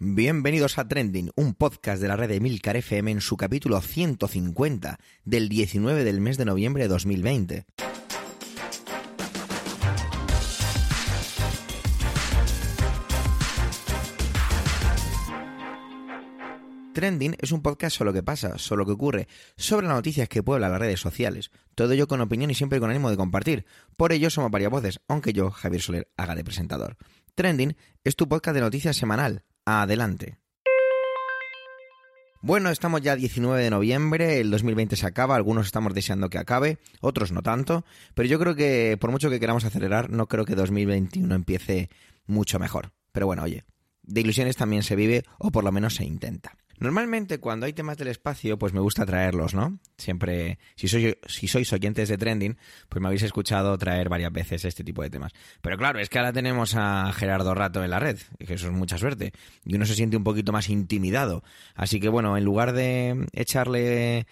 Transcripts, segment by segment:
Bienvenidos a Trending, un podcast de la red de Milcar FM en su capítulo 150 del 19 del mes de noviembre de 2020. Trending es un podcast sobre lo que pasa, sobre lo que ocurre, sobre las noticias que pueblan las redes sociales. Todo ello con opinión y siempre con ánimo de compartir. Por ello somos varias voces, aunque yo, Javier Soler, haga de presentador. Trending es tu podcast de noticias semanal, Adelante. Bueno, estamos ya 19 de noviembre, el 2020 se acaba, algunos estamos deseando que acabe, otros no tanto, pero yo creo que por mucho que queramos acelerar, no creo que 2021 empiece mucho mejor. Pero bueno, oye, de ilusiones también se vive, o por lo menos se intenta. Normalmente cuando hay temas del espacio, pues me gusta traerlos, ¿no? Siempre, si, soy, si sois oyentes de Trending, pues me habéis escuchado traer varias veces este tipo de temas. Pero claro, es que ahora tenemos a Gerardo Rato en la red, que eso es mucha suerte, y uno se siente un poquito más intimidado. Así que bueno, en lugar de echarle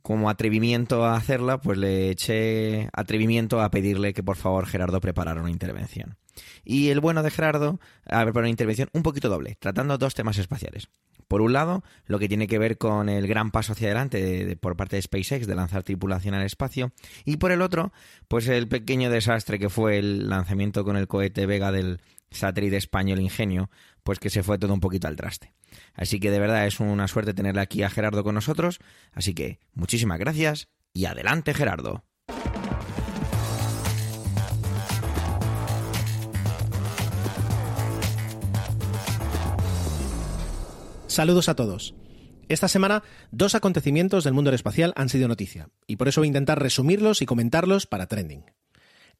como atrevimiento a hacerla, pues le eché atrevimiento a pedirle que por favor Gerardo preparara una intervención. Y el bueno de Gerardo, a ver, una intervención un poquito doble, tratando dos temas espaciales. Por un lado, lo que tiene que ver con el gran paso hacia adelante por parte de SpaceX de lanzar tripulación al espacio. Y por el otro, pues el pequeño desastre que fue el lanzamiento con el cohete Vega del satélite español Ingenio, pues que se fue todo un poquito al traste. Así que de verdad es una suerte tenerle aquí a Gerardo con nosotros. Así que muchísimas gracias y adelante Gerardo. Saludos a todos. Esta semana, dos acontecimientos del mundo aeroespacial han sido noticia, y por eso voy a intentar resumirlos y comentarlos para Trending.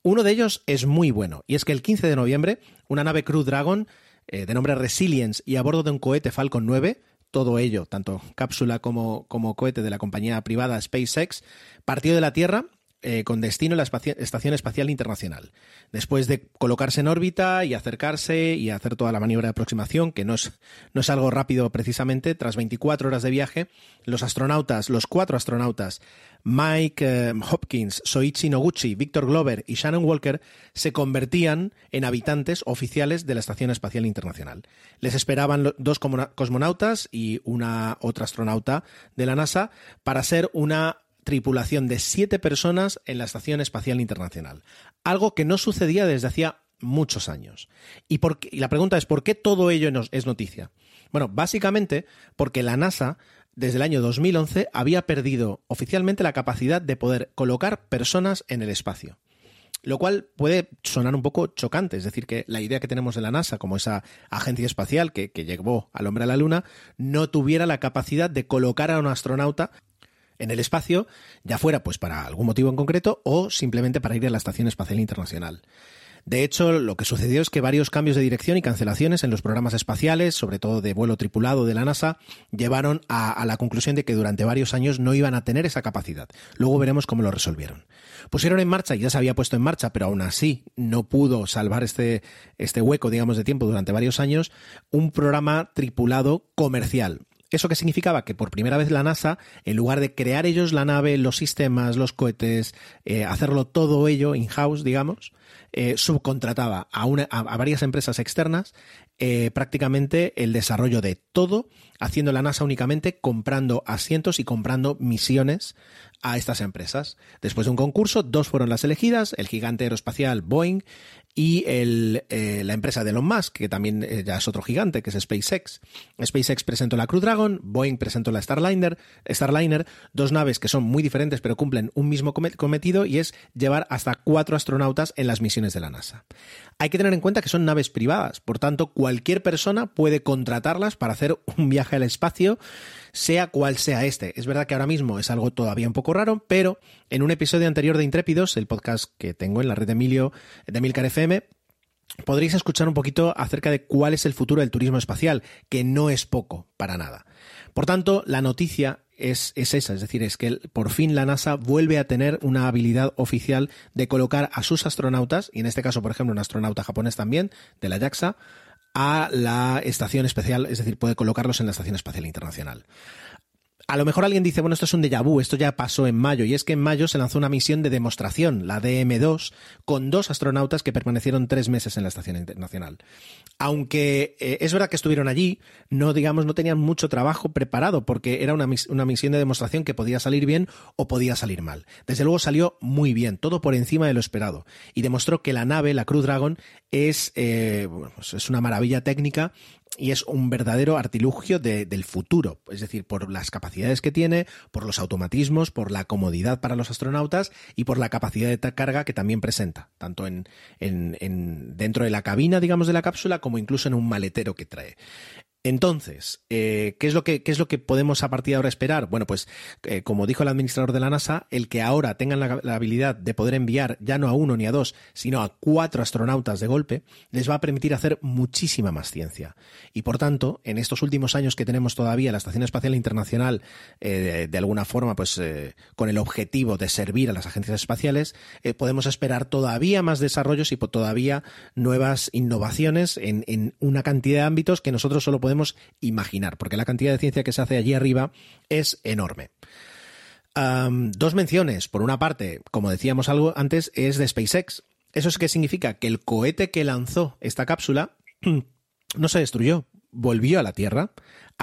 Uno de ellos es muy bueno, y es que el 15 de noviembre, una nave Crew Dragon, eh, de nombre Resilience y a bordo de un cohete Falcon 9, todo ello, tanto cápsula como, como cohete de la compañía privada SpaceX, partió de la Tierra eh, con destino en la Estación Espacial Internacional. Después de colocarse en órbita y acercarse y hacer toda la maniobra de aproximación, que no es, no es algo rápido precisamente, tras 24 horas de viaje, los astronautas, los cuatro astronautas, Mike eh, Hopkins, Soichi Noguchi, Victor Glover y Shannon Walker, se convertían en habitantes oficiales de la Estación Espacial Internacional. Les esperaban dos cosmonautas y una otra astronauta de la NASA para ser una tripulación de siete personas en la Estación Espacial Internacional. Algo que no sucedía desde hacía muchos años. Y, la pregunta es, ¿por qué todo ello es noticia? Bueno, básicamente porque la NASA desde el año 2011 había perdido oficialmente la capacidad de poder colocar personas en el espacio. Lo cual puede sonar un poco chocante, es decir, que la idea que tenemos de la NASA como esa agencia espacial que, que llevó al hombre a la Luna no tuviera la capacidad de colocar a un astronauta en el espacio, ya fuera pues para algún motivo en concreto o simplemente para ir a la Estación Espacial Internacional. De hecho, lo que sucedió es que varios cambios de dirección y cancelaciones en los programas espaciales, sobre todo de vuelo tripulado de la NASA, llevaron a, la conclusión de que durante varios años no iban a tener esa capacidad. Luego veremos cómo lo resolvieron. Pusieron en marcha, ya se había puesto en marcha, pero aún así no pudo salvar este, este hueco, digamos, de tiempo durante varios años, un programa tripulado comercial ¿Eso qué significaba? Que por primera vez la NASA, en lugar de crear ellos la nave, los sistemas, los cohetes, eh, hacerlo todo ello in-house, digamos, eh, subcontrataba a, una, varias empresas externas eh, prácticamente el desarrollo de todo, haciendo la NASA únicamente comprando asientos y comprando misiones a estas empresas. Después de un concurso, dos fueron las elegidas, el gigante aeroespacial Boeing y el, eh, la empresa de Elon Musk, que también eh, ya es otro gigante, que es SpaceX. SpaceX presentó la Crew Dragon, Boeing presentó la Starliner, Starliner, dos naves que son muy diferentes pero cumplen un mismo cometido y es llevar hasta cuatro astronautas en las misiones de la NASA. Hay que tener en cuenta que son naves privadas, por tanto cualquier persona puede contratarlas para hacer un viaje al espacio sea cual sea este. Es verdad que ahora mismo es algo todavía un poco raro, pero en un episodio anterior de Intrépidos, el podcast que tengo en la red de Emilio, de Milcar Podréis escuchar un poquito acerca de cuál es el futuro del turismo espacial, que no es poco, para nada. Por tanto, la noticia es, es, esa, es decir, es que por fin la NASA vuelve a tener una habilidad oficial de colocar a sus astronautas, y en este caso, por ejemplo, un astronauta japonés también, de la JAXA, a la estación especial, es decir, puede colocarlos en la Estación Espacial Internacional. A lo mejor alguien dice, bueno, esto es un déjà vu, esto ya pasó en mayo, y es que en mayo se lanzó una misión de demostración, la DM2, con dos astronautas que permanecieron tres meses en la Estación Internacional. Aunque eh, es verdad que estuvieron allí, no, digamos, no tenían mucho trabajo preparado, porque era una, una misión de demostración que podía salir bien o podía salir mal. Desde luego salió muy bien, todo por encima de lo esperado, y demostró que la nave, la Crew Dragon, es, eh, pues es una maravilla técnica y es un verdadero artilugio del futuro, es decir, por las capacidades que tiene, por los automatismos, por la comodidad para los astronautas y por la capacidad de carga que también presenta, tanto en, en dentro de la cabina, digamos, de la cápsula, como incluso en un maletero que trae. Entonces, eh, ¿qué, es lo que, ¿qué es lo que podemos a partir de ahora esperar? Bueno, pues eh, como dijo el administrador de la NASA, el que ahora tengan la, habilidad de poder enviar ya no a uno ni a dos, sino a cuatro astronautas de golpe, les va a permitir hacer muchísima más ciencia. Y por tanto, en estos últimos años que tenemos todavía la Estación Espacial Internacional, eh, de, alguna forma, pues con el objetivo de servir a las agencias espaciales, podemos esperar todavía más desarrollos y todavía nuevas innovaciones en, en una cantidad de ámbitos que nosotros solo podemos podemos imaginar, porque la cantidad de ciencia que se hace allí arriba es enorme. dos menciones. Por una parte, como decíamos algo antes, es de SpaceX. ¿Eso es qué significa? Que el cohete que lanzó esta cápsula no se destruyó, volvió a la Tierra,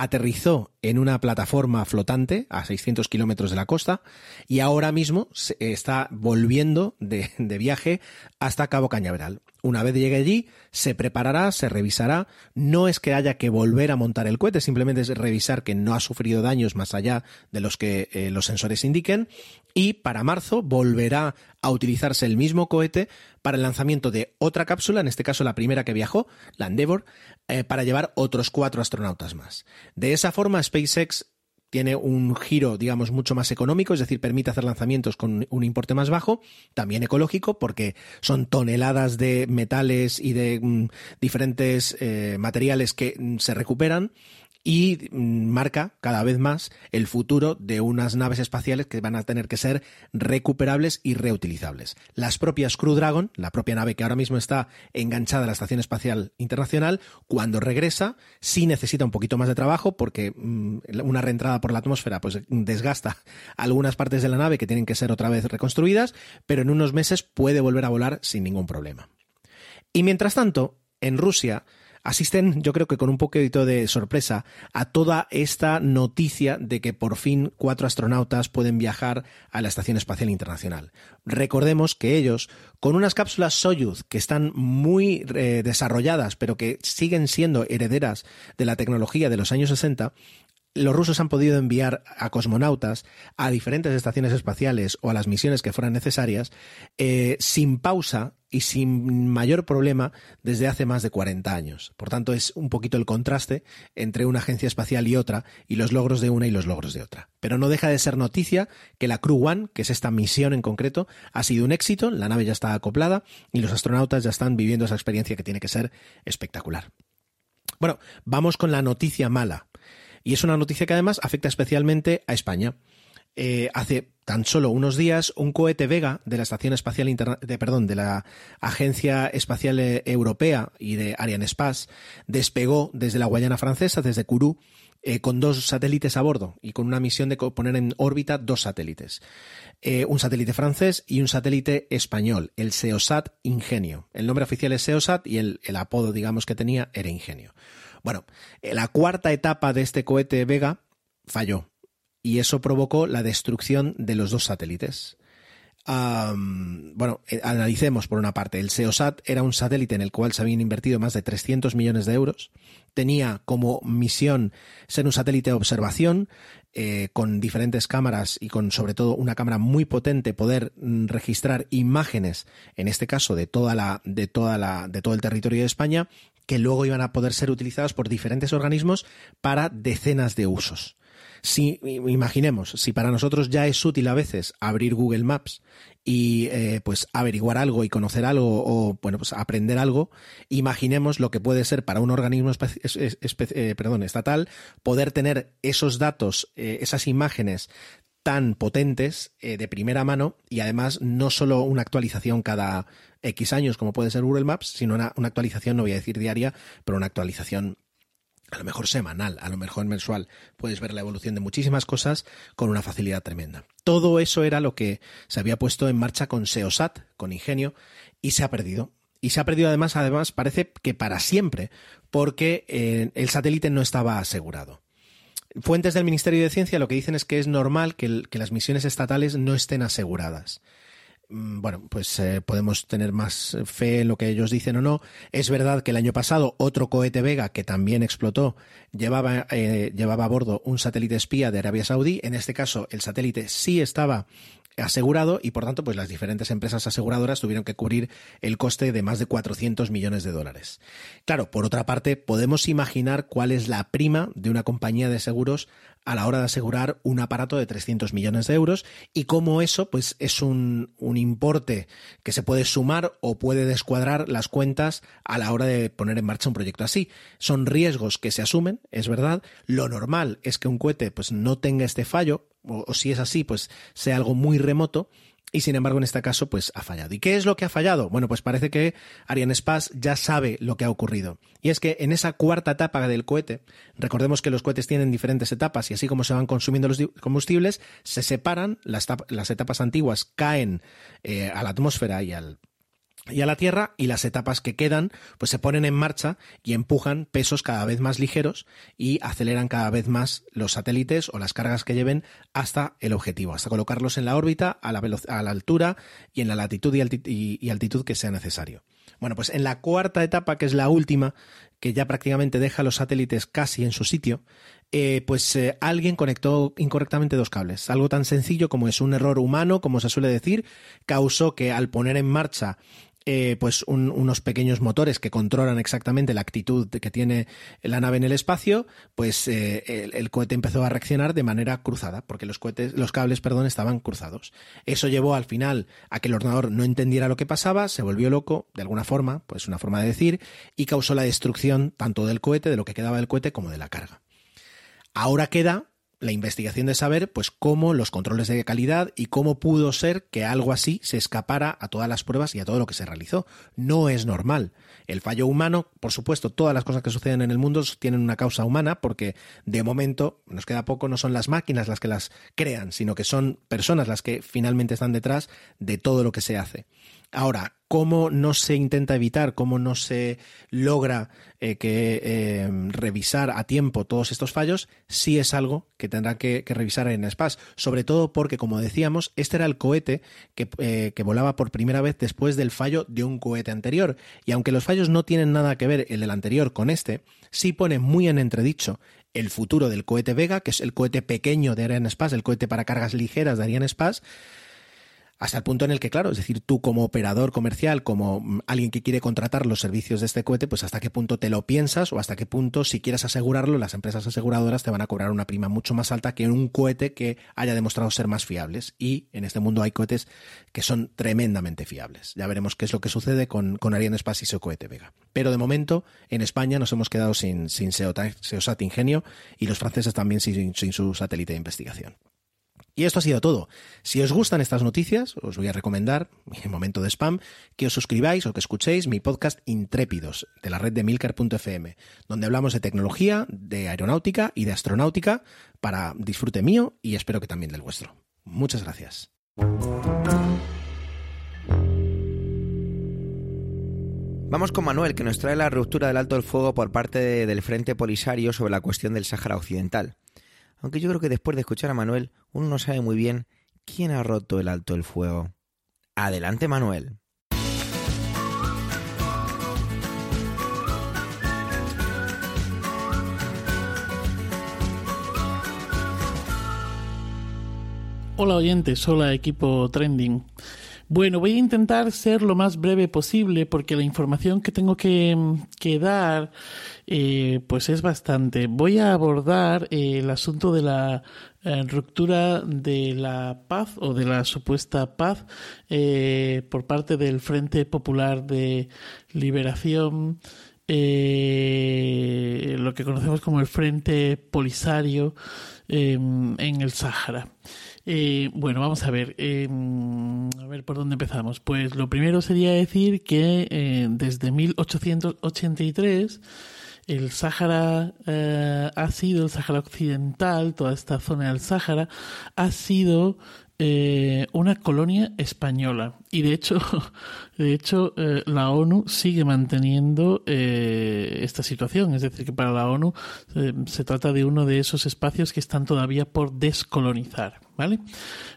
aterrizó en una plataforma flotante a 600 kilómetros de la costa y ahora mismo se está volviendo de, viaje hasta Cabo Cañaveral. Una vez llegue allí, se preparará, se revisará. No es que haya que volver a montar el cohete, simplemente es revisar que no ha sufrido daños más allá de los que eh, los sensores indiquen. Y para marzo volverá a utilizarse el mismo cohete para el lanzamiento de otra cápsula, en este caso la primera que viajó, la Endeavour, eh, para llevar otros cuatro astronautas más. De esa forma, SpaceX tiene un giro, digamos, mucho más económico, es decir, permite hacer lanzamientos con un importe más bajo, también ecológico, porque son toneladas de metales y de mm, diferentes eh, materiales que mm, se recuperan y mm, marca cada vez más el futuro de unas naves espaciales que van a tener que ser recuperables y reutilizables. Las propias Crew Dragon, la propia nave que ahora mismo está enganchada a la Estación Espacial Internacional, cuando regresa sí necesita un poquito más de trabajo porque mm, una reentrada por la atmósfera pues desgasta algunas partes de la nave que tienen que ser otra vez reconstruidas, pero en unos meses puede volver a volar sin ningún problema. Y mientras tanto, en Rusia, asisten, yo creo que con un poquito de sorpresa, a toda esta noticia de que por fin cuatro astronautas pueden viajar a la Estación Espacial Internacional. Recordemos que ellos, con unas cápsulas Soyuz que están muy eh, desarrolladas, pero que siguen siendo herederas de la tecnología de los años 60, los rusos han podido enviar a cosmonautas a diferentes estaciones espaciales o a las misiones que fueran necesarias eh, sin pausa y sin mayor problema desde hace más de 40 años. Por tanto, es un poquito el contraste entre una agencia espacial y otra y los logros de una y los logros de otra. Pero no deja de ser noticia que la Crew One, que es esta misión en concreto, ha sido un éxito, la nave ya está acoplada y los astronautas ya están viviendo esa experiencia que tiene que ser espectacular. Bueno, vamos con la noticia mala. Y es una noticia que además afecta especialmente a España. Eh, hace tan solo unos días, un cohete Vega de la Estación Espacial de, perdón, de la Agencia Espacial eh, Europea y de Arianespace despegó desde la Guayana Francesa, desde Kourou, eh, con dos satélites a bordo y con una misión de poner en órbita dos satélites. un satélite francés y un satélite español, el SEOSAT Ingenio. El nombre oficial es SEOSAT y el apodo, digamos, que tenía era Ingenio. Bueno, la cuarta etapa de este cohete Vega falló y eso provocó la destrucción de los dos satélites. bueno, eh, analicemos por una parte. El SEOSAT era un satélite en el cual se habían invertido más de 300 millones de euros. Tenía como misión ser un satélite de observación eh, con diferentes cámaras y con sobre todo una cámara muy potente poder mm, registrar imágenes, en este caso de toda la, de toda la, de todo el territorio de España, que luego iban a poder ser utilizados por diferentes organismos para decenas de usos. Si imaginemos, si para nosotros ya es útil a veces abrir Google Maps y eh, pues averiguar algo y conocer algo o bueno pues aprender algo, imaginemos lo que puede ser para un organismo eh, perdón, estatal poder tener esos datos, eh, esas imágenes tan potentes de primera mano y además no solo una actualización cada X años como puede ser Google Maps, sino una, actualización, no voy a decir diaria, pero una actualización a lo mejor semanal, a lo mejor mensual, puedes ver la evolución de muchísimas cosas con una facilidad tremenda. Todo eso era lo que se había puesto en marcha con SEOSAT, con Ingenio, y se ha perdido. Y se ha perdido además, además parece que para siempre, porque eh, el satélite no estaba asegurado. Fuentes del Ministerio de Ciencia lo que dicen es que es normal que las misiones estatales no estén aseguradas. Mm, bueno, pues eh, podemos tener más fe en lo que ellos dicen o no. Es verdad que el año pasado otro cohete Vega que también explotó llevaba, eh, llevaba a bordo un satélite espía de Arabia Saudí. En este caso, el satélite sí estaba asegurado y por tanto pues las diferentes empresas aseguradoras tuvieron que cubrir el coste de más de 400 millones de dólares. Claro, por otra parte, podemos imaginar cuál es la prima de una compañía de seguros a la hora de asegurar un aparato de 300 millones de euros y cómo eso pues es un, un importe que se puede sumar o puede descuadrar las cuentas a la hora de poner en marcha un proyecto así. Son riesgos que se asumen, es verdad. Lo normal es que un cohete pues no tenga este fallo, o, si es así, pues sea algo muy remoto. Y sin embargo, en este caso, pues ha fallado. ¿Y qué es lo que ha fallado? Bueno, pues parece que Ariane Space ya sabe lo que ha ocurrido. Y es que en esa cuarta etapa del cohete, recordemos que los cohetes tienen diferentes etapas y así como se van consumiendo los combustibles, se separan, las, las etapas antiguas caen eh, a la atmósfera y al, y a la Tierra y las etapas que quedan pues se ponen en marcha y empujan pesos cada vez más ligeros y aceleran cada vez más los satélites o las cargas que lleven hasta el objetivo, hasta colocarlos en la órbita a la, a la altura y en la latitud y, altitud que sea necesario. Bueno, pues en la cuarta etapa, que es la última, que ya prácticamente deja los satélites casi en su sitio, eh, pues eh, alguien conectó incorrectamente dos cables. Algo tan sencillo como es un error humano, como se suele decir, causó que al poner en marcha eh, pues unos pequeños motores que controlan exactamente la actitud que tiene la nave en el espacio, pues eh, el, cohete empezó a reaccionar de manera cruzada, porque los cohetes, los cables, perdón, estaban cruzados. Eso llevó al final a que el ordenador no entendiera lo que pasaba, se volvió loco, de alguna forma, pues una forma de decir, y causó la destrucción tanto del cohete, de lo que quedaba del cohete, como de la carga. Ahora queda la investigación de saber pues cómo los controles de calidad y cómo pudo ser que algo así se escapara a todas las pruebas y a todo lo que se realizó. No es normal. El fallo humano, por supuesto, todas las cosas que suceden en el mundo tienen una causa humana porque de momento nos queda poco, no son las máquinas las que las crean, sino que son personas las que finalmente están detrás de todo lo que se hace. Ahora, ¿cómo no se intenta evitar, cómo no se logra eh, que eh, revisar a tiempo todos estos fallos? Sí es algo que tendrá que, revisar en SPAS, sobre todo porque, como decíamos, este era el cohete que, eh, que, volaba por primera vez después del fallo de un cohete anterior. Y aunque los fallos no tienen nada que ver el del anterior con este, sí pone muy en entredicho el futuro del cohete Vega, que es el cohete pequeño de Ariane Space, el cohete para cargas ligeras de Ariane Space, hasta el punto en el que, claro, es decir, tú como operador comercial, como mm, alguien que quiere contratar los servicios de este cohete, pues hasta qué punto te lo piensas o hasta qué punto, si quieres asegurarlo, las empresas aseguradoras te van a cobrar una prima mucho más alta que un cohete que haya demostrado ser más fiables. Y en este mundo hay cohetes que son tremendamente fiables. Ya veremos qué es lo que sucede con, Ariane Space y su cohete Vega. Pero de momento, en España nos hemos quedado sin, sin SEOSAT Ingenio y los franceses también sin su satélite de investigación. Y esto ha sido todo. Si os gustan estas noticias, os voy a recomendar, en momento de spam, que os suscribáis o que escuchéis mi podcast Intrépidos, de la red de milcar.fm, donde hablamos de tecnología, de aeronáutica y de astronáutica para disfrute mío y espero que también del vuestro. Muchas gracias. Vamos con Manuel, que nos trae la ruptura del alto del fuego por parte del Frente Polisario sobre la cuestión del Sáhara Occidental aunque yo creo que después de escuchar a Manuel uno no sabe muy bien quién ha roto el alto el fuego. Adelante Manuel. Hola oyentes, hola equipo trending. Bueno, voy a intentar ser lo más breve posible porque la información que tengo que, dar eh, pues es bastante. Voy a abordar eh, el asunto de la eh, ruptura de la paz o de la supuesta paz por parte del Frente Popular de Liberación. lo que conocemos como el Frente Polisario en el Sáhara. Eh, bueno, vamos a ver. Em, a ver por dónde empezamos. Pues lo primero sería decir que eh, desde 1883 el Sáhara eh, ha sido, el Sáhara Occidental, toda esta zona del Sáhara, ha sido eh, una colonia española. Y de hecho, de hecho eh, la ONU sigue manteniendo esta situación. Es decir, que para la ONU se trata de uno de esos espacios que están todavía por descolonizar. ¿Vale?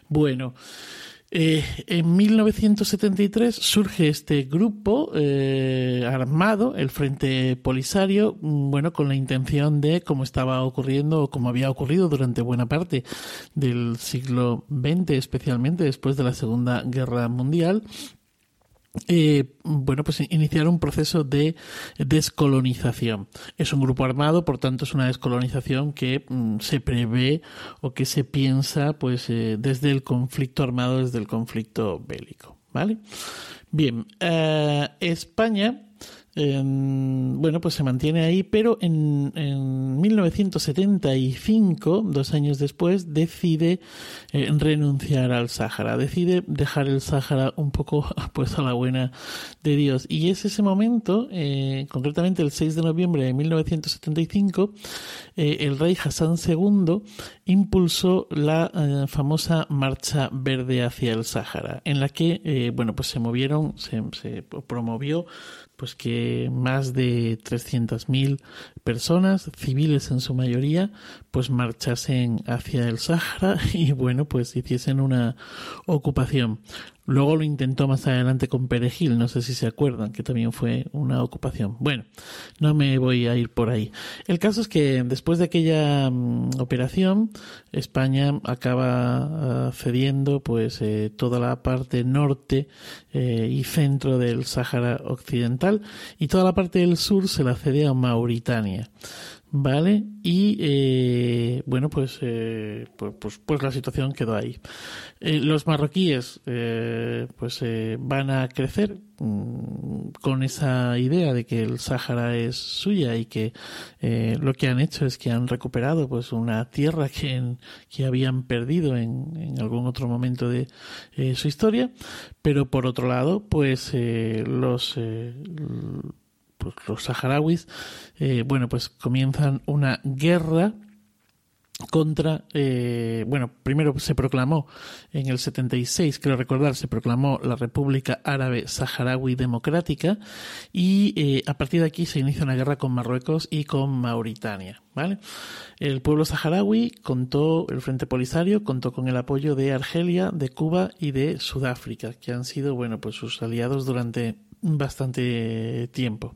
Bueno. Eh, en 1973 surge este grupo eh, armado, el Frente Polisario, mm, bueno, con la intención de, como estaba ocurriendo o como había ocurrido durante buena parte del siglo XX, especialmente después de la Segunda Guerra Mundial, bueno, pues iniciar un proceso de descolonización. Es un grupo armado, por tanto es una descolonización que mm, se prevé o que se piensa pues eh, desde el conflicto armado, desde el conflicto bélico. ¿Vale? Bien, eh, España bueno, pues se mantiene ahí, pero en, en 1975, dos años después, decide eh, renunciar al Sáhara, decide dejar el Sáhara un poco pues a la buena de Dios. Y es ese momento, eh, concretamente el 6 de noviembre de 1975, eh, el rey Hassan II impulsó la famosa Marcha Verde hacia el Sáhara, en la que, bueno, pues se movieron, se promovió pues que más de 300.000 personas, civiles en su mayoría, pues marchasen hacia el Sáhara y bueno, pues hiciesen una ocupación. Luego lo intentó más adelante con Perejil, no sé si se acuerdan, que también fue una ocupación. Bueno, no me voy a ir por ahí. El caso es que después de aquella mm, operación, España acaba ah, cediendo pues eh, toda la parte norte eh, y centro del Sáhara Occidental y toda la parte del sur se la cede a Mauritania. ¿Vale? Y eh, bueno, pues, eh, pues, pues, pues, la situación quedó ahí. Eh, los marroquíes pues van a crecer mm, con esa idea de que el Sáhara es suya y que lo que han hecho es que han recuperado pues una tierra que, que habían perdido en, en, algún otro momento de su historia, pero por otro lado pues los pues, los saharauis, eh, bueno, pues comienzan una guerra contra, eh, bueno, primero se proclamó en el 76, creo recordar, se proclamó la República Árabe Saharaui Democrática y eh, a partir de aquí se inicia una guerra con Marruecos y con Mauritania, ¿vale? El pueblo saharaui contó, el Frente Polisario contó con el apoyo de Argelia, de Cuba y de Sudáfrica, que han sido, bueno, pues sus aliados durante bastante tiempo.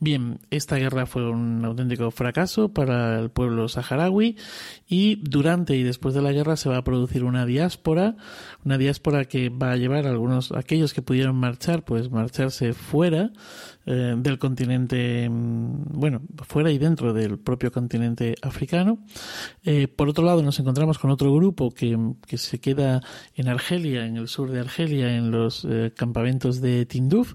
Bien, esta guerra fue un auténtico fracaso para el pueblo saharaui y durante y después de la guerra se va a producir una diáspora, una diáspora que va a llevar a algunos, aquellos que pudieron marchar, pues marcharse fuera eh, del continente, mm, bueno, fuera y dentro del propio continente africano. Eh, por otro lado, nos encontramos con otro grupo que, que, se queda en Argelia, en el sur de Argelia, en los eh, campamentos de Tinduf,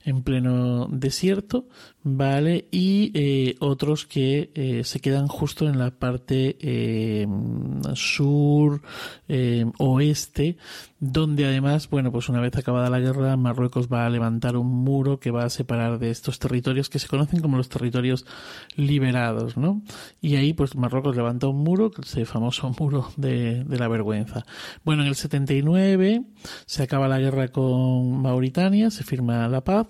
en pleno desierto, ¿vale? Y eh, otros que eh, se quedan justo en la parte eh, sur, oeste, donde además, bueno, pues una vez acabada la guerra, Marruecos va a levantar un muro que va a separar de estos territorios que se conocen como los territorios liberados, ¿no? Y ahí, pues Marruecos levanta un muro, ese famoso muro de, de la vergüenza. Bueno, en el 79 se acaba la guerra con Mauritania, se firma la paz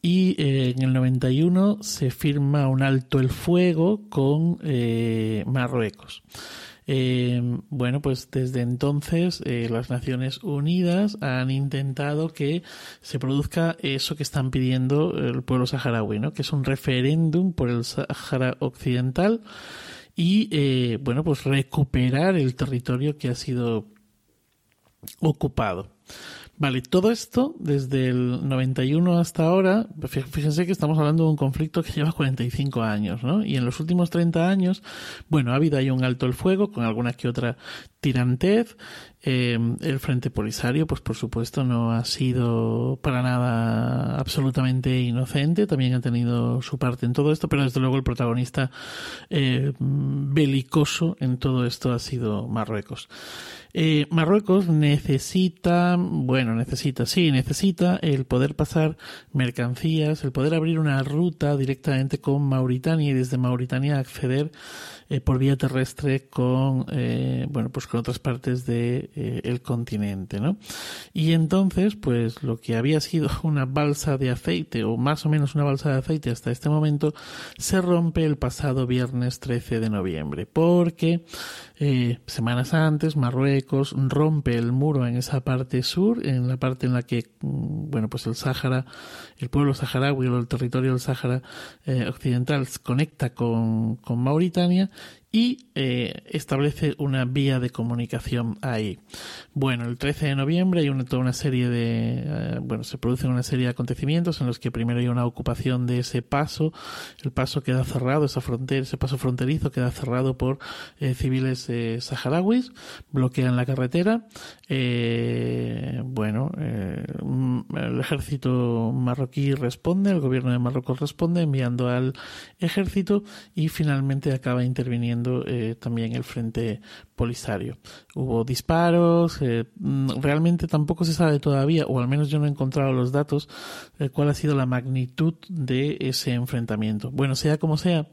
y eh, en el 91 se firma un alto el fuego con eh, Marruecos. Eh, bueno, pues desde entonces las Naciones Unidas han intentado que se produzca eso que están pidiendo el pueblo saharaui, ¿no? que es un referéndum por el Sahara Occidental y, bueno, pues recuperar el territorio que ha sido ocupado. Vale, todo esto desde el 91 hasta ahora, fíjense que estamos hablando de un conflicto que lleva 45 años, ¿no? Y en los últimos 30 años, bueno, ha habido ahí un alto el fuego con alguna que otra tirantez. Eh, el Frente Polisario, pues por supuesto, no ha sido para nada absolutamente inocente, también ha tenido su parte en todo esto, pero desde luego el protagonista eh, belicoso en todo esto ha sido Marruecos. Eh, Marruecos necesita bueno, necesita, sí, necesita el poder pasar mercancías, el poder abrir una ruta directamente con Mauritania y desde Mauritania acceder eh, por vía terrestre con eh, bueno pues con otras partes de eh, continente no y entonces pues lo que había sido una balsa de aceite o más o menos una balsa de aceite hasta este momento se rompe el pasado viernes 13 de noviembre porque semanas antes Marruecos rompe el muro en esa parte sur en la parte en la que mm, bueno pues el Sáhara el pueblo saharaui o el territorio del Sáhara occidental se conecta con, con Mauritania y eh, establece una vía de comunicación ahí. Bueno, el 13 de noviembre hay una, toda una serie de, eh, bueno, se producen una serie de acontecimientos en los que primero hay una ocupación de ese paso, el paso queda cerrado, esa frontera, ese paso fronterizo queda cerrado por eh, civiles saharauis, bloquean la carretera, bueno, el ejército marroquí responde, el gobierno de Marruecos responde enviando al ejército y finalmente acaba interviniendo eh, también el frente polisario. Hubo disparos, eh, mm, realmente tampoco se sabe todavía, o al menos yo no he encontrado los datos, de cuál ha sido la magnitud de ese enfrentamiento. Bueno, sea como sea,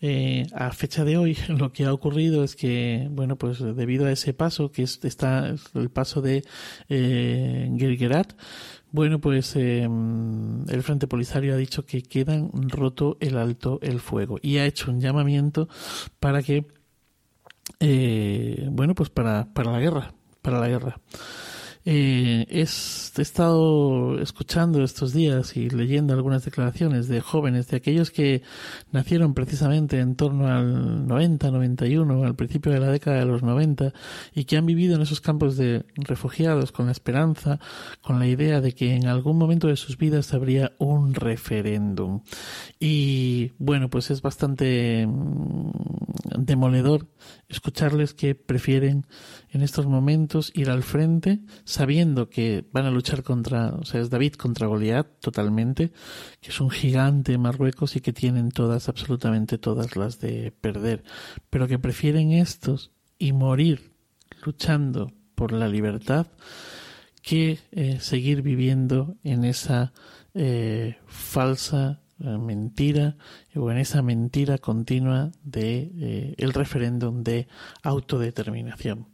eh, a fecha de hoy lo que ha ocurrido es que, bueno, pues debido a ese paso, que es, está el paso de eh, Gergerat, bueno, pues em, el Frente Polisario ha dicho que quedan roto el alto el fuego y ha hecho un llamamiento para que, eh, bueno, pues para, para la guerra, para la guerra. Eh, he estado escuchando estos días y leyendo algunas declaraciones de jóvenes, de aquellos que nacieron precisamente en torno al 90, 91, al principio de la década de los 90, y que han vivido en esos campos de refugiados con la esperanza, con la idea de que en algún momento de sus vidas habría un referéndum. Y bueno, pues es bastante mm, demoledor escucharles que prefieren en estos momentos ir al frente sabiendo que van a luchar contra, o sea, es David contra Goliat totalmente, que es un gigante Marruecos y que tienen todas, absolutamente todas las de perder, pero que prefieren estos y morir luchando por la libertad que eh, seguir viviendo en esa eh, falsa mentira o en esa mentira continua de eh, el referéndum de autodeterminación.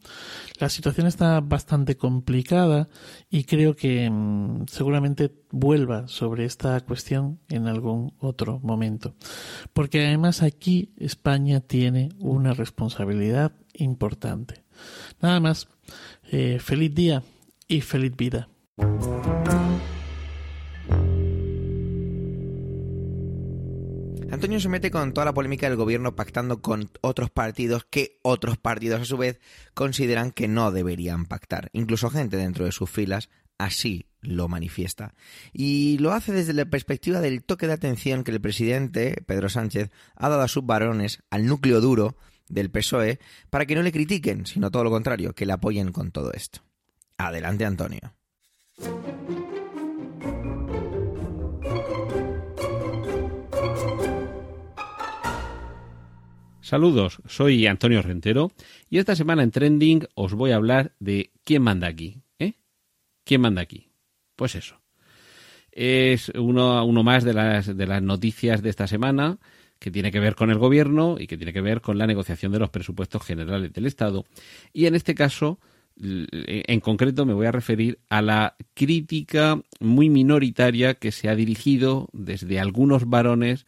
La situación está bastante complicada y creo que mm, seguramente vuelva sobre esta cuestión en algún otro momento, porque además aquí España tiene una responsabilidad importante. Nada más, eh, feliz día y feliz vida. Antonio se mete con toda la polémica del gobierno pactando con otros partidos que otros partidos a su vez consideran que no deberían pactar. Incluso gente dentro de sus filas así lo manifiesta. Y lo hace desde la perspectiva del toque de atención que el presidente, Pedro Sánchez, ha dado a sus varones, al núcleo duro del PSOE, para que no le critiquen, sino todo lo contrario, que le apoyen con todo esto. Adelante, Antonio. Saludos, soy Antonio Rentero y esta semana en Trending os voy a hablar de quién manda aquí. ¿Eh? ¿Quién manda aquí? Pues eso. Es uno, más de las noticias de esta semana que tiene que ver con el gobierno y que tiene que ver con la negociación de los presupuestos generales del Estado. Y en este caso, en concreto, me voy a referir a la crítica muy minoritaria que se ha dirigido desde algunos varones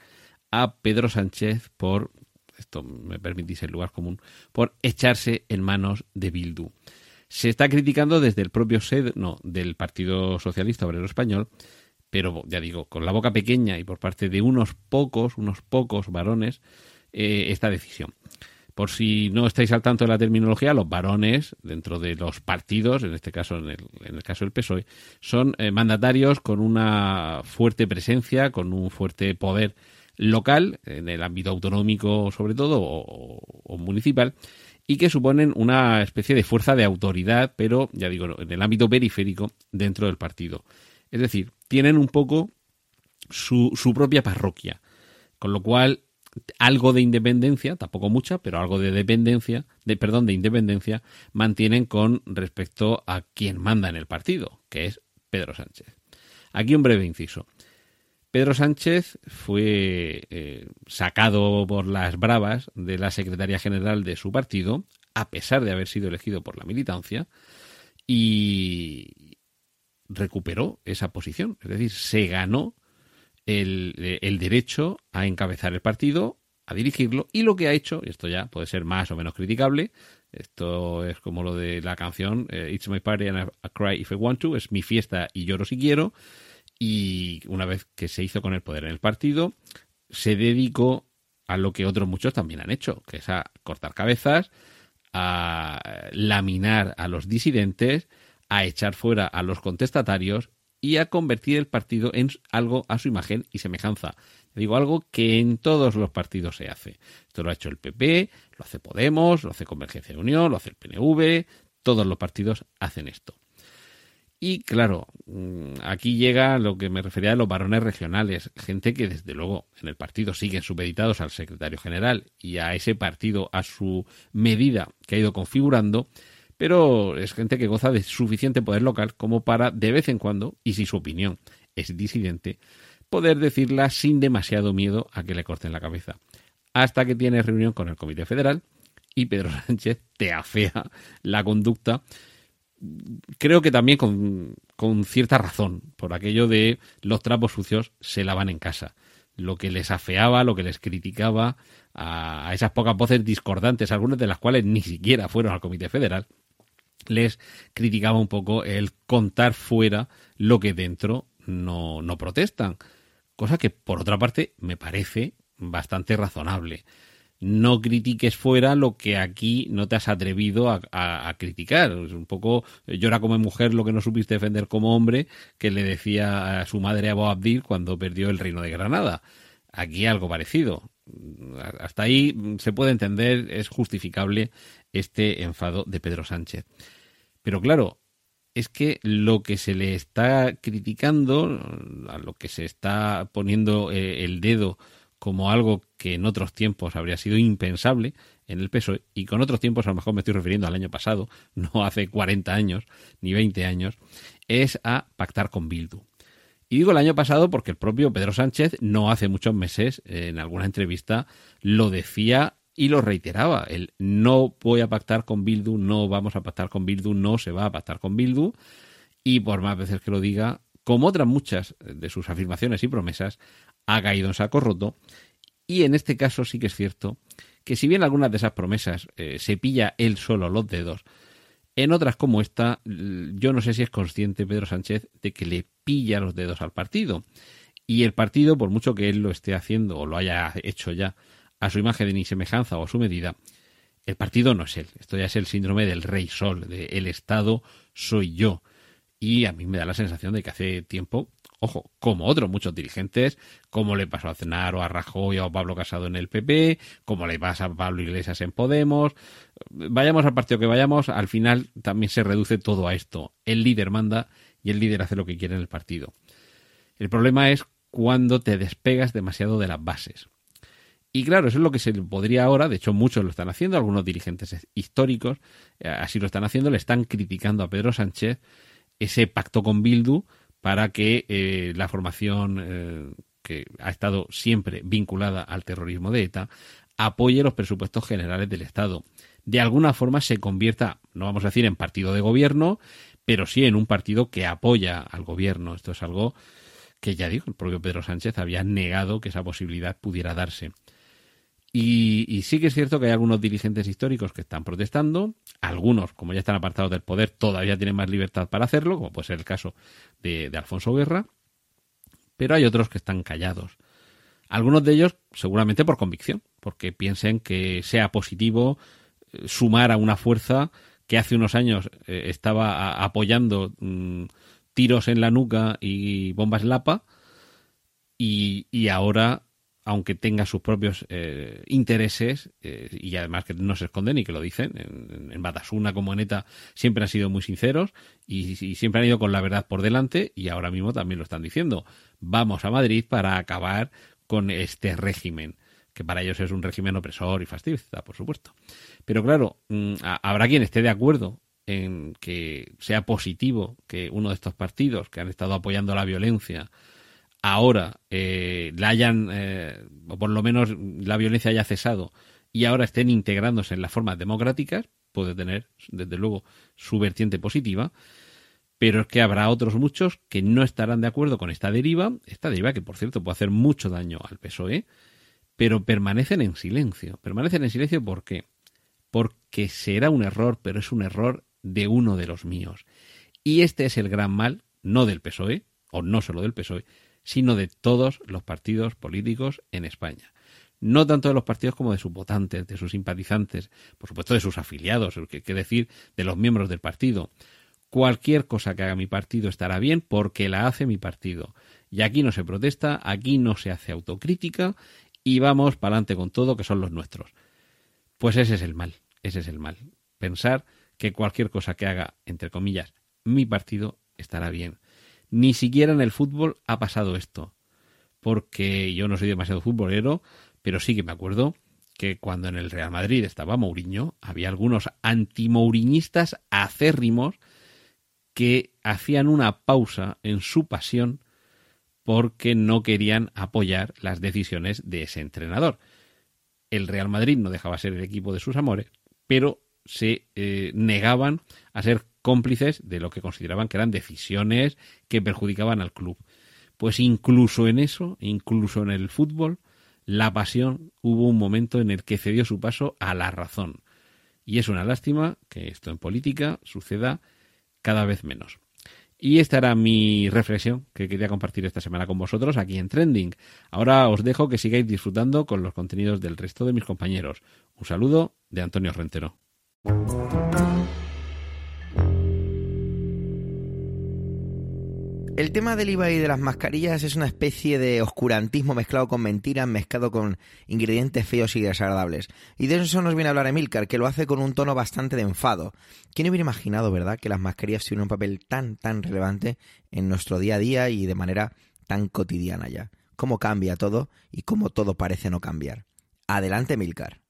a Pedro Sánchez por esto me permitís el lugar común, por echarse en manos de Bildu. Se está criticando desde el propio seno del Partido Socialista Obrero Español, pero ya digo, con la boca pequeña y por parte de unos pocos, unos pocos varones, eh, esta decisión. Por si no estáis al tanto de la terminología, los varones dentro de los partidos, en este caso en el, caso del PSOE, son eh, mandatarios con una fuerte presencia, con un fuerte poder local, en el ámbito autonómico sobre todo, o, municipal, y que suponen una especie de fuerza de autoridad, pero ya digo, en el ámbito periférico dentro del partido. Es decir, tienen un poco su, su propia parroquia, con lo cual algo de independencia, tampoco mucha, pero algo de dependencia, de perdón, de independencia mantienen con respecto a quien manda en el partido, que es Pedro Sánchez. Aquí un breve inciso. Pedro Sánchez fue eh, sacado por las bravas de la secretaria general de su partido, a pesar de haber sido elegido por la militancia, y recuperó esa posición. Es decir, se ganó el, el derecho a encabezar el partido, a dirigirlo, y lo que ha hecho, y esto ya puede ser más o menos criticable, esto es como lo de la canción eh, It's my party and I cry if I want to, es mi fiesta y lloro si quiero, y una vez que se hizo con el poder en el partido, se dedicó a lo que otros muchos también han hecho, que es a cortar cabezas, a laminar a los disidentes, a echar fuera a los contestatarios y a convertir el partido en algo a su imagen y semejanza. Digo algo que en todos los partidos se hace. Esto lo ha hecho el PP, lo hace Podemos, lo hace Convergencia de Unión, lo hace el PNV, todos los partidos hacen esto. Y claro, mm, aquí llega lo que me refería a los varones regionales, gente que desde luego en el partido siguen supeditados al secretario general y a ese partido a su medida que ha ido configurando, pero es gente que goza de suficiente poder local como para de vez en cuando, y si su opinión es disidente, poder decirla sin demasiado miedo a que le corten la cabeza. Hasta que tiene reunión con el Comité Federal y Pedro Sánchez te afea la conducta creo que también con, cierta razón, por aquello de los trapos sucios se lavan en casa. Lo que les afeaba, lo que les criticaba a, esas pocas voces discordantes, algunas de las cuales ni siquiera fueron al Comité Federal, les criticaba un poco el contar fuera lo que dentro no, no protestan. Cosa que, por otra parte, me parece bastante razonable no critiques fuera lo que aquí no te has atrevido a, criticar. Es un poco llora como mujer lo que no supiste defender como hombre que le decía a su madre Abu Abdil cuando perdió el reino de Granada. Aquí algo parecido. Hasta ahí se puede entender, es justificable este enfado de Pedro Sánchez. Pero claro, es que lo que se le está criticando, a lo que se está poniendo eh, el dedo como algo que en otros tiempos habría sido impensable en el peso y con otros tiempos a lo mejor me estoy refiriendo al año pasado, no hace 40 años ni 20 años, es a pactar con Bildu. Y digo el año pasado porque el propio Pedro Sánchez no hace muchos meses en alguna entrevista lo decía y lo reiteraba, el no voy a pactar con Bildu, no vamos a pactar con Bildu, no se va a pactar con Bildu y por más veces que lo diga, como otras muchas de sus afirmaciones y promesas, ha caído en saco roto. Y en este caso sí que es cierto que si bien algunas de esas promesas eh, se pilla él solo los dedos, en otras como esta, yo no sé si es consciente Pedro Sánchez de que le pilla los dedos al partido. Y el partido, por mucho que él lo esté haciendo o lo haya hecho ya a su imagen ni semejanza o a su medida, el partido no es él. Esto ya es el síndrome del rey sol, de el Estado soy yo. Y a mí me da la sensación de que hace tiempo ojo, como otros muchos dirigentes, como le pasó a Cenar o a Rajoy o a Pablo Casado en el PP, como le pasa a Pablo Iglesias en Podemos. Vayamos al partido que vayamos, al final también se reduce todo a esto. El líder manda y el líder hace lo que quiere en el partido. El problema es cuando te despegas demasiado de las bases. Y claro, eso es lo que se podría ahora, de hecho muchos lo están haciendo, algunos dirigentes históricos eh, así lo están haciendo, le están criticando a Pedro Sánchez ese pacto con Bildu para que eh, la formación eh, que ha estado siempre vinculada al terrorismo de ETA apoye los presupuestos generales del Estado. De alguna forma se convierta, no vamos a decir en partido de gobierno, pero sí en un partido que apoya al gobierno. Esto es algo que ya digo, el propio Pedro Sánchez había negado que esa posibilidad pudiera darse. Y, sí que es cierto que hay algunos dirigentes históricos que están protestando, algunos, como ya están apartados del poder, todavía tienen más libertad para hacerlo, como puede ser el caso de, Alfonso Guerra, pero hay otros que están callados. Algunos de ellos seguramente por convicción, porque piensen que sea positivo eh, sumar a una fuerza que hace unos años eh, estaba apoyando mm, tiros en la nuca y bombas Lapa y, y ahora aunque tenga sus propios eh, intereses, eh, y además que no se esconden y que lo dicen, en, Batasuna como en ETA siempre han sido muy sinceros y, siempre han ido con la verdad por delante y ahora mismo también lo están diciendo. Vamos a Madrid para acabar con este régimen que para ellos es un régimen opresor y fascista, por supuesto. Pero claro, mm, habrá quien esté de acuerdo en que sea positivo que uno de estos partidos que han estado apoyando la violencia ahora eh, la hayan, eh, o por lo menos la violencia haya cesado y ahora estén integrándose en las formas democráticas, puede tener, desde luego, su vertiente positiva, pero es que habrá otros muchos que no estarán de acuerdo con esta deriva, esta deriva que, por cierto, puede hacer mucho daño al PSOE, pero permanecen en silencio. Permanecen en silencio ¿por qué? Porque será un error, pero es un error de uno de los míos. Y este es el gran mal, no del PSOE, o no solo del PSOE, sino de todos los partidos políticos en España. No tanto de los partidos como de sus votantes, de sus simpatizantes, por supuesto de sus afiliados, que, decir de los miembros del partido. Cualquier cosa que haga mi partido estará bien porque la hace mi partido. Y aquí no se protesta, aquí no se hace autocrítica y vamos para adelante con todo que son los nuestros. Pues ese es el mal, ese es el mal. Pensar que cualquier cosa que haga, entre comillas, mi partido estará bien. Ni siquiera en el fútbol ha pasado esto. Porque yo no soy demasiado futbolero, pero sí que me acuerdo que cuando en el Real Madrid estaba Mourinho, había algunos antimouriñistas acérrimos que hacían una pausa en su pasión porque no querían apoyar las decisiones de ese entrenador. El Real Madrid no dejaba ser el equipo de sus amores, pero se eh, negaban a ser cómplices de lo que consideraban que eran decisiones que perjudicaban al club. Pues incluso en eso, incluso en el fútbol, la pasión hubo un momento en el que cedió su paso a la razón. Y es una lástima que esto en política suceda cada vez menos. Y esta era mi reflexión que quería compartir esta semana con vosotros aquí en Trending. Ahora os dejo que sigáis disfrutando con los contenidos del resto de mis compañeros. Un saludo de Antonio Rentero. El tema del IVA y de las mascarillas es una especie de oscurantismo mezclado con mentiras, mezclado con ingredientes feos y desagradables. Y de eso nos viene a hablar Emilcar, que lo hace con un tono bastante de enfado. ¿Quién hubiera imaginado, verdad, que las mascarillas tuvieran un papel tan, tan relevante en nuestro día a día y de manera tan cotidiana ya? ¿Cómo cambia todo y cómo todo parece no cambiar? Adelante, Emilcar.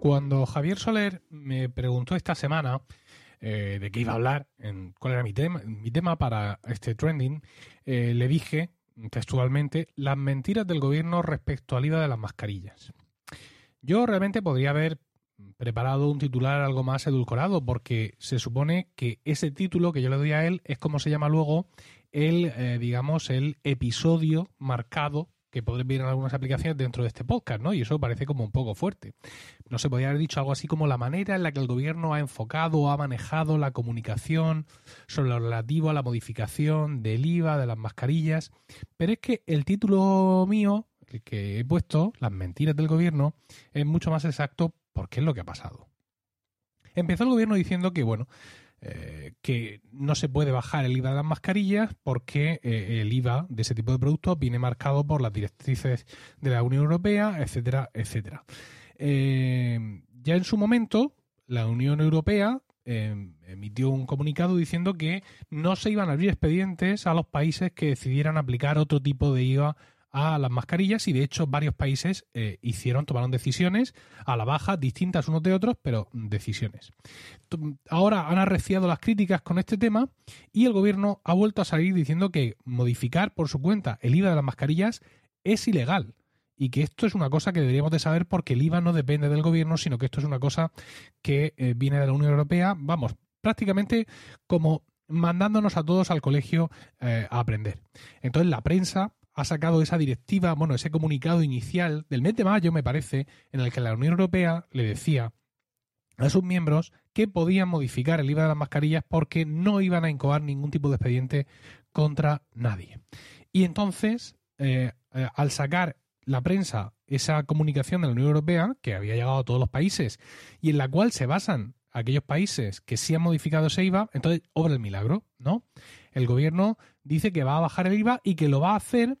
Cuando Javier Soler me preguntó esta semana eh, de qué iba a hablar, en, cuál era mi tema, mi tema para este trending, eh, le dije textualmente las mentiras del gobierno respecto al IVA de las mascarillas. Yo realmente podría haber preparado un titular algo más edulcorado porque se supone que ese título que yo le doy a él es como se llama luego el, eh, digamos, el episodio marcado que podréis ver en algunas aplicaciones dentro de este podcast, ¿no? Y eso parece como un poco fuerte. No se podría haber dicho algo así como la manera en la que el gobierno ha enfocado o ha manejado la comunicación sobre lo relativo a la modificación del IVA, de las mascarillas. Pero es que el título mío, el que he puesto, Las mentiras del gobierno, es mucho más exacto porque es lo que ha pasado. Empezó el gobierno diciendo que, bueno, eh, que no se puede bajar el IVA de las mascarillas porque eh, el IVA de ese tipo de productos viene marcado por las directrices de la Unión Europea, etcétera, etcétera. Eh, ya en su momento, la Unión Europea emitió un comunicado diciendo que no se iban a abrir expedientes a los países que decidieran aplicar otro tipo de IVA a las mascarillas y de hecho varios países eh, hicieron, tomaron decisiones a la baja, distintas unos de otros, pero decisiones. Ahora han arreciado las críticas con este tema y el gobierno ha vuelto a salir diciendo que modificar por su cuenta el IVA de las mascarillas es ilegal y que esto es una cosa que deberíamos de saber porque el IVA no depende del gobierno, sino que esto es una cosa que eh, viene de la Unión Europea, vamos, prácticamente como mandándonos a todos al colegio eh, a aprender. Entonces la prensa ha sacado esa directiva, bueno, ese comunicado inicial del mes de mayo, me parece, en el que la Unión Europea le decía a sus miembros que podían modificar el IVA de las mascarillas porque no iban a incoar ningún tipo de expediente contra nadie. Y entonces, eh, eh, al sacar la prensa esa comunicación de la Unión Europea, que había llegado a todos los países, y en la cual se basan aquellos países que sí han modificado ese IVA, entonces obra el milagro, ¿no? El gobierno dice que va a bajar el IVA y que lo va a hacer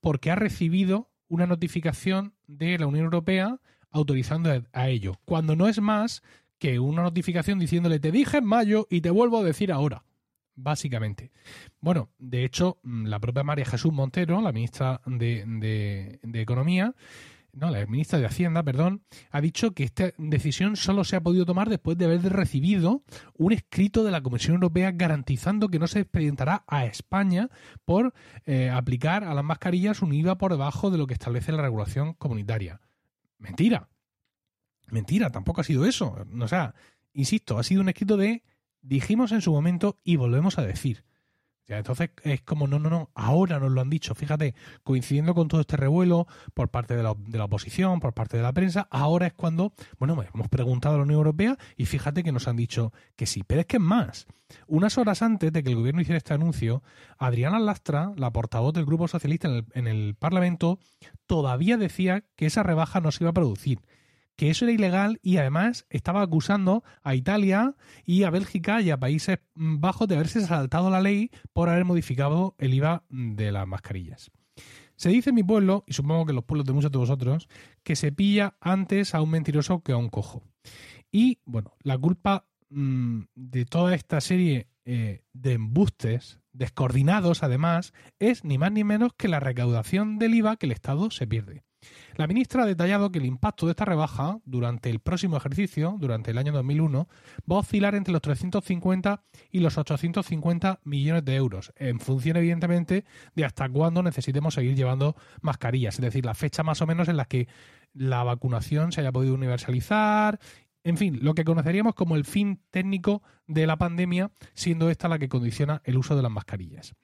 porque ha recibido una notificación de la Unión Europea autorizando a ello, cuando no es más que una notificación diciéndole te dije en mayo y te vuelvo a decir ahora básicamente. Bueno, de hecho, mm, la propia María Jesús Montero, la ministra de, Economía, no, la ministra de Hacienda, perdón, ha dicho que esta decisión solo se ha podido tomar después de haber recibido un escrito de la Comisión Europea garantizando que no se expedientará a España por eh, aplicar a las mascarillas un IVA por debajo de lo que establece la regulación comunitaria. Mentira. Mentira, tampoco ha sido eso. O sea, insisto, ha sido un escrito de dijimos en su momento y volvemos a decir. Entonces es como, no, no, no, ahora nos lo han dicho, fíjate, coincidiendo con todo este revuelo por parte de la, de la oposición, por parte de la prensa, ahora es cuando, bueno, hemos preguntado a la Unión Europea y fíjate que nos han dicho que sí, pero es que es más. Unas horas antes de que el gobierno hiciera este anuncio, Adriana Lastra, la portavoz del Grupo Socialista en el, en el Parlamento, todavía decía que esa rebaja no se iba a producir que eso era ilegal y además estaba acusando a Italia y a Bélgica y a Países Bajos de haberse saltado la ley por haber modificado el IVA de las mascarillas. Se dice en mi pueblo, y supongo que en los pueblos de muchos de vosotros, que se pilla antes a un mentiroso que a un cojo. Y bueno, la culpa mm, de toda esta serie eh, de embustes, descoordinados además, es ni más ni menos que la recaudación del IVA que el Estado se pierde. La ministra ha detallado que el impacto de esta rebaja durante el próximo ejercicio, durante el año 2001, va a oscilar entre los 350 y los 850 millones de euros, en función evidentemente de hasta cuándo necesitemos seguir llevando mascarillas, es decir, la fecha más o menos en la que la vacunación se haya podido universalizar en fin, lo que conoceríamos como el fin técnico de la pandemia, siendo esta la que condiciona el uso de las mascarillas.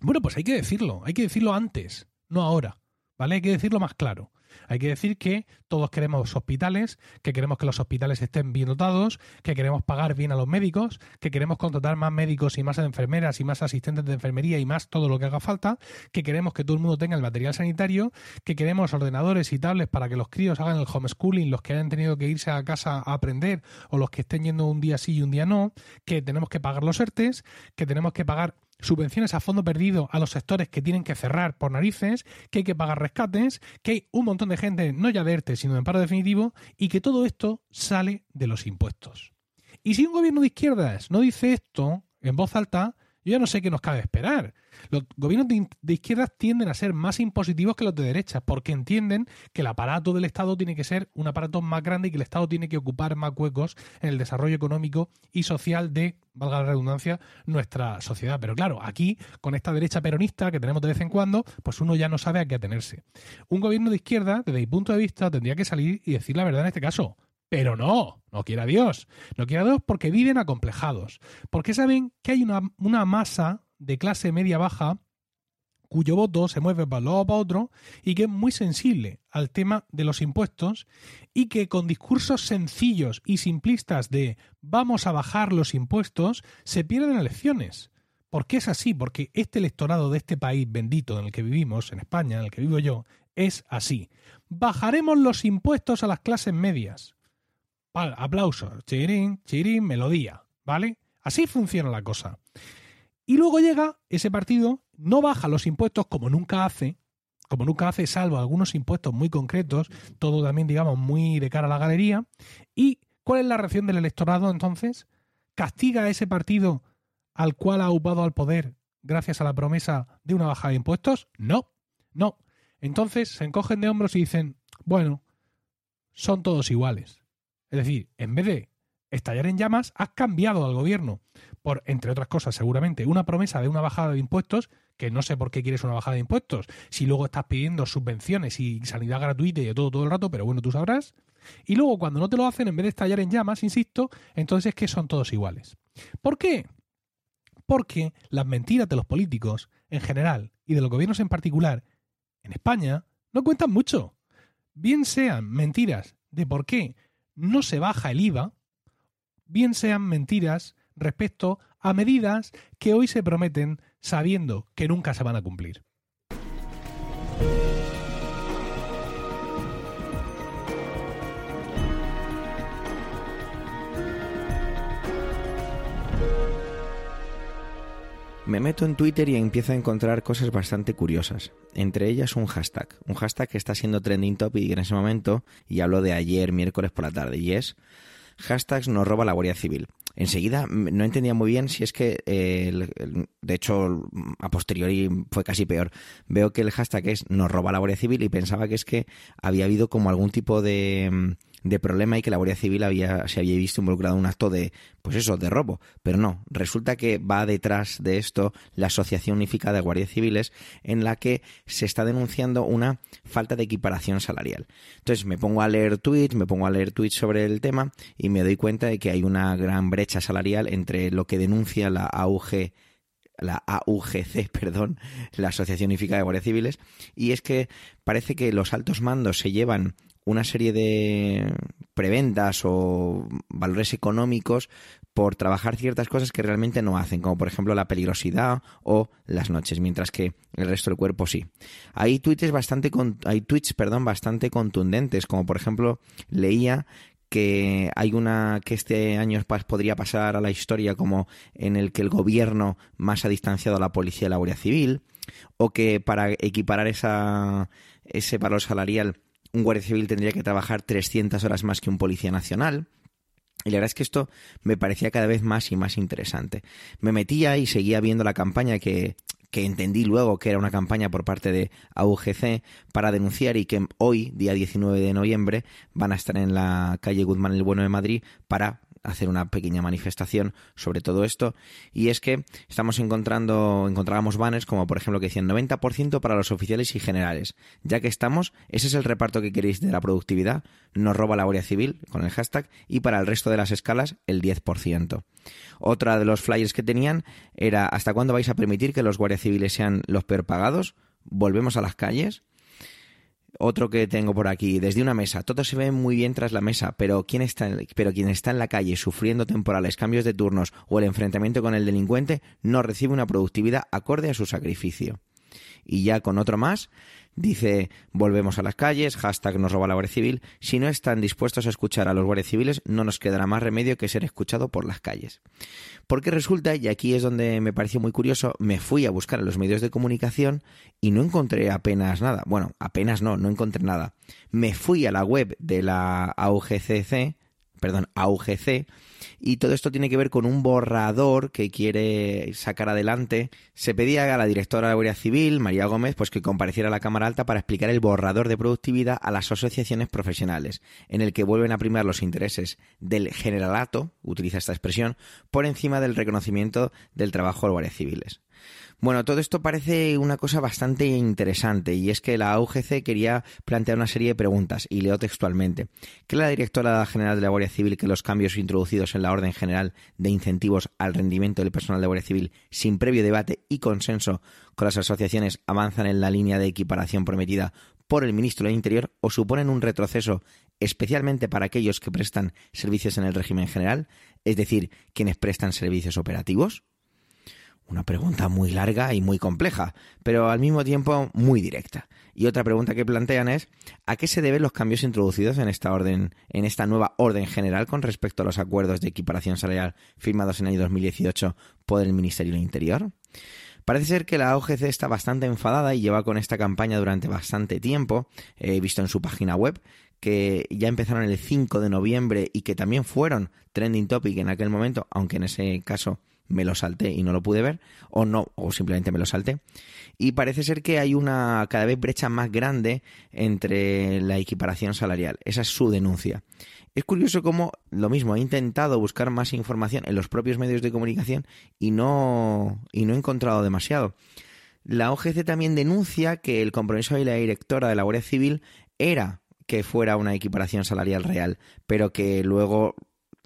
Bueno, pues hay que decirlo, hay que decirlo antes, no ahora. ¿Vale? Hay que decirlo más claro. Hay que decir que todos queremos hospitales, que queremos que los hospitales estén bien dotados, que queremos pagar bien a los médicos, que queremos contratar más médicos y más enfermeras y más asistentes de enfermería y más todo lo que haga falta, que queremos que todo el mundo tenga el material sanitario, que queremos ordenadores y tablets para que los críos hagan el homeschooling, los que hayan tenido que irse a casa a aprender o los que estén yendo un día sí y un día no, que tenemos que pagar los ERTES, que tenemos que pagar subvenciones a fondo perdido a los sectores que tienen que cerrar por narices, que hay que pagar rescates, que hay un montón de gente no ya de ERTE, sino en paro definitivo, y que todo esto sale de los impuestos. Y si un gobierno de izquierdas no dice esto en voz alta, yo ya no sé qué nos cabe esperar. Los gobiernos de, izquierdas tienden a ser más impositivos que los de derecha, porque entienden que el aparato del Estado tiene que ser un aparato más grande y que el Estado tiene que ocupar más huecos en el desarrollo económico y social de, valga la redundancia, nuestra sociedad. Pero claro, aquí, con esta derecha peronista que tenemos de vez en cuando, pues uno ya no sabe a qué atenerse. Un gobierno de izquierda, desde mi punto de vista, tendría que salir y decir la verdad en este caso. Pero no, no quiera Dios. No quiera Dios porque viven acomplejados. Porque saben que hay una, masa de clase media-baja cuyo voto se mueve para un lado o para otro y que es muy sensible al tema de los impuestos y que con discursos sencillos y simplistas de vamos a bajar los impuestos se pierden elecciones. ¿Por qué es así? Porque este electorado de este país bendito en el que vivimos, en España, en el que vivo yo, es así. Bajaremos los impuestos a las clases medias aplausos, chirín, chirín, melodía, ¿vale? Así funciona la cosa. Y luego llega ese partido, no baja los impuestos como nunca hace, como nunca hace, salvo algunos impuestos muy concretos, todo también, digamos, muy de cara a la galería. ¿Y cuál es la reacción del electorado entonces? ¿Castiga a ese partido al cual ha upado al poder gracias a la promesa de una bajada de impuestos? No, no. Entonces se encogen de hombros y dicen, bueno, son todos iguales. Es decir, en vez de estallar en llamas, has cambiado al gobierno por, entre otras cosas, seguramente, una promesa de una bajada de impuestos, que no sé por qué quieres una bajada de impuestos, si luego estás pidiendo subvenciones y sanidad gratuita y de todo todo el rato, pero bueno, tú sabrás. Y luego, cuando no te lo hacen, en vez de estallar en llamas, insisto, entonces es que son todos iguales. ¿Por qué? Porque las mentiras de los políticos, en general, y de los gobiernos en particular, en España, no cuentan mucho. Bien sean mentiras de por qué no se baja el IVA, bien sean mentiras respecto a medidas que hoy se prometen sabiendo que nunca se van a cumplir. Me meto en Twitter y empiezo a encontrar cosas bastante curiosas. Entre ellas un hashtag. Un hashtag que está siendo trending topic en ese momento, y hablo de ayer, miércoles por la tarde, y es hashtags nos roba la Guardia Civil. Enseguida no entendía muy bien si es que, eh, de hecho, a posteriori fue casi peor. Veo que el hashtag es nos roba la Guardia Civil y pensaba que es que había habido como algún tipo de de problema y que la Guardia Civil había, se había visto involucrado en un acto de, pues eso, de robo. Pero no, resulta que va detrás de esto la Asociación Unificada de Guardias Civiles en la que se está denunciando una falta de equiparación salarial. Entonces me pongo a leer tweets, me pongo a leer tweets sobre el tema y me doy cuenta de que hay una gran brecha salarial entre lo que denuncia la AUG la AUGC, perdón, la Asociación Unificada de Guardias Civiles, y es que parece que los altos mandos se llevan una serie de preventas o valores económicos por trabajar ciertas cosas que realmente no hacen, como por ejemplo la peligrosidad o las noches, mientras que el resto del cuerpo sí. Hay tweets bastante hay tweets, perdón, bastante contundentes, como por ejemplo leía que hay una que este año podría pasar a la historia como en el que el gobierno más ha distanciado a la policía y la Guardia Civil, o que para equiparar esa, ese valor salarial un guardia civil tendría que trabajar 300 horas más que un policía nacional. Y la verdad es que esto me parecía cada vez más y más interesante. Me metía y seguía viendo la campaña que, que entendí luego que era una campaña por parte de AUGC para denunciar y que hoy, día 19 de noviembre, van a estar en la calle Guzmán el Bueno de Madrid para hacer una pequeña manifestación sobre todo esto. Y es que estamos encontrando encontrábamos banners como por ejemplo que decían 90% para los oficiales y generales. Ya que estamos ese es el reparto que queréis de la productividad. Nos roba la Guardia Civil con el hashtag y para el resto de las escalas el 10% otra de los flyers que tenían era ¿hasta cuándo vais a permitir que los guardias civiles sean los peor pagados? volvemos a las calles otro que tengo por aquí, desde una mesa. Todo se ve muy bien tras la mesa, pero quien está, pero quien está en la calle sufriendo temporales, cambios de turnos o el enfrentamiento con el delincuente no recibe una productividad acorde a su sacrificio. Y ya con otro más, Dice, volvemos a las calles, hashtag nos roba la Guardia Civil. Si no están dispuestos a escuchar a los guardias civiles, no nos quedará más remedio que ser escuchado por las calles. Porque resulta, y aquí es donde me pareció muy curioso, me fui a buscar en los medios de comunicación y no encontré apenas nada. Bueno, apenas no, no encontré nada. Me fui a la web de la AUGCC, perdón, AUGC, y todo esto tiene que ver con un borrador que quiere sacar adelante. Se pedía a la directora de la Guardia Civil, María Gómez, pues que compareciera a la Cámara Alta para explicar el borrador de productividad a las asociaciones profesionales, en el que vuelven a primar los intereses del generalato, utiliza esta expresión, por encima del reconocimiento del trabajo de guardias civiles. Bueno, todo esto parece una cosa bastante interesante y es que la AUGC quería plantear una serie de preguntas y leo textualmente. ¿Cree la directora general de la Guardia Civil que los cambios introducidos en la Orden General de Incentivos al Rendimiento del Personal de Guardia Civil sin previo debate y consenso con las asociaciones avanzan en la línea de equiparación prometida por el ministro del Interior o suponen un retroceso especialmente para aquellos que prestan servicios en el régimen general, es decir, quienes prestan servicios operativos? Una pregunta muy larga y muy compleja, pero al mismo tiempo muy directa. Y otra pregunta que plantean es ¿a qué se deben los cambios introducidos en esta orden, en esta nueva orden general con respecto a los acuerdos de equiparación salarial firmados en el año 2018 por el Ministerio del Interior? Parece ser que la OGC está bastante enfadada y lleva con esta campaña durante bastante tiempo. He visto en su página web que ya empezaron el 5 de noviembre y que también fueron trending topic en aquel momento, aunque en ese caso me lo salté y no lo pude ver, o no, o simplemente me lo salté. Y parece ser que hay una cada vez brecha más grande entre la equiparación salarial. Esa es su denuncia. Es curioso cómo lo mismo, he intentado buscar más información en los propios medios de comunicación y no, y no he encontrado demasiado. La OGC también denuncia que el compromiso de la directora de la Guardia Civil era que fuera una equiparación salarial real, pero que luego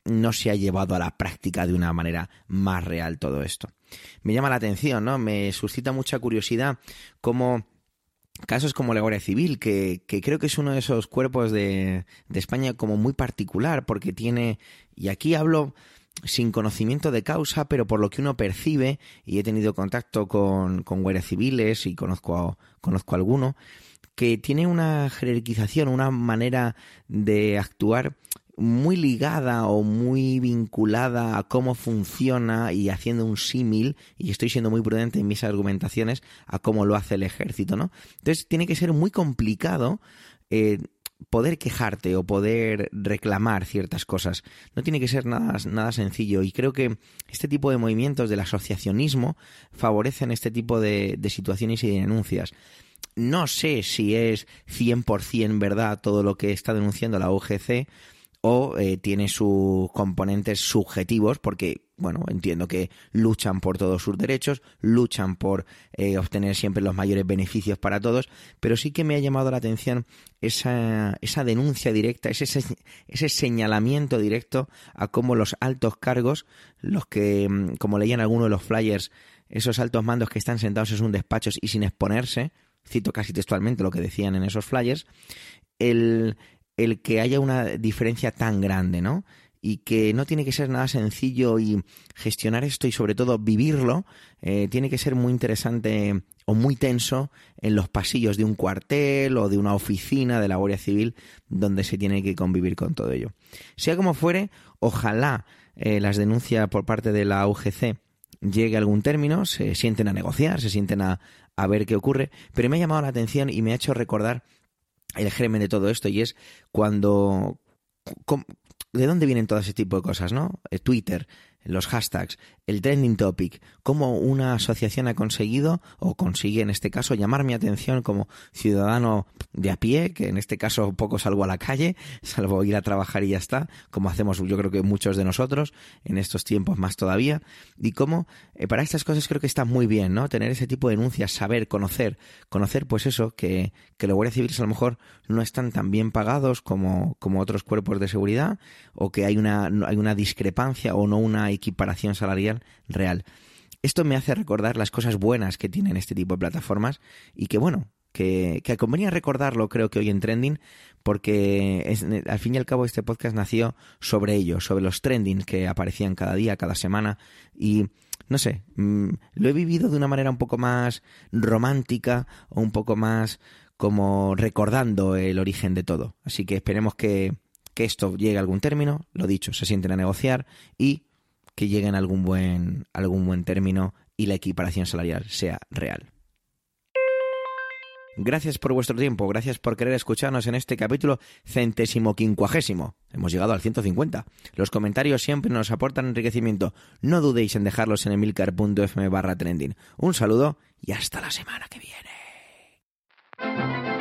no se ha llevado a la práctica de una manera más real todo esto. Me llama la atención, ¿no? Me suscita mucha curiosidad cómo casos como la Guardia Civil, que, creo que es uno de esos cuerpos de, España como muy particular, porque tiene, y aquí hablo sin conocimiento de causa, pero por lo que uno percibe, y he tenido contacto con, con guardias civiles y conozco conozco a alguno, que tiene una jerarquización, una manera de actuar muy ligada o muy vinculada a cómo funciona y haciendo un símil, y estoy siendo muy prudente en mis argumentaciones, a cómo lo hace el ejército, ¿no? Entonces tiene que ser muy complicado eh, poder quejarte o poder reclamar ciertas cosas. No tiene que ser nada, nada sencillo y creo que este tipo de movimientos del asociacionismo favorecen este tipo de, de situaciones y de denuncias. No sé si es 100% verdad todo lo que está denunciando la UGC, o eh, tiene sus componentes subjetivos porque bueno entiendo que luchan por todos sus derechos luchan por eh, obtener siempre los mayores beneficios para todos pero sí que me ha llamado la atención esa, esa denuncia directa ese, ese señalamiento directo a cómo los altos cargos los que mm, como leían algunos de los flyers esos altos mandos que están sentados en sus despachos y sin exponerse cito casi textualmente lo que decían en esos flyers el, el que haya una diferencia tan grande, ¿no? y que no tiene que ser nada sencillo y gestionar esto y sobre todo vivirlo eh, tiene que ser muy interesante o muy tenso en los pasillos de un cuartel o de una oficina de la Guardia Civil donde se tiene que convivir con todo ello. Sea como fuere, ojalá eh, las denuncias por parte de la UGC llegue a algún término, se sienten a negociar, se sienten a, a ver qué ocurre, pero me ha llamado la atención y me ha hecho recordar el germen de todo esto y es cuando... ¿De dónde vienen todo ese tipo de cosas, no? Eh, Twitter, los hashtags, el trending topic, cómo una asociación ha conseguido o consigue en este caso llamar mi atención como ciudadano de a pie, que en este caso poco salgo a la calle, salvo ir a trabajar y ya está, como hacemos yo creo que muchos de nosotros en estos tiempos más todavía, y cómo eh, para estas cosas creo que está muy bien, ¿no? Tener ese tipo de denuncias, saber, conocer, conocer pues eso, que, que los guardias civiles a lo mejor no están tan bien pagados como, como otros cuerpos de seguridad, o que hay una, hay una discrepancia o no una equiparación salarial real. Esto me hace recordar las cosas buenas que tienen este tipo de plataformas y que, bueno, que, que convenía recordarlo creo que hoy en Trending porque al fin y al cabo este podcast nació sobre ello, sobre los trending que aparecían cada día, cada semana y no sé, mm, lo he vivido de una manera un poco más romántica o un poco más como recordando el origen de todo. Así que esperemos que, que esto llegue a algún término, lo dicho, se sienten a negociar y que lleguen a algún buen, algún buen término y la equiparación salarial sea real. Gracias por vuestro tiempo, gracias por querer escucharnos en este capítulo centésimo quincuagésimo. Hemos llegado al 150. Los comentarios siempre nos aportan enriquecimiento. No dudéis en dejarlos en emilcar.fm barra trending. Un saludo y hasta la semana que viene.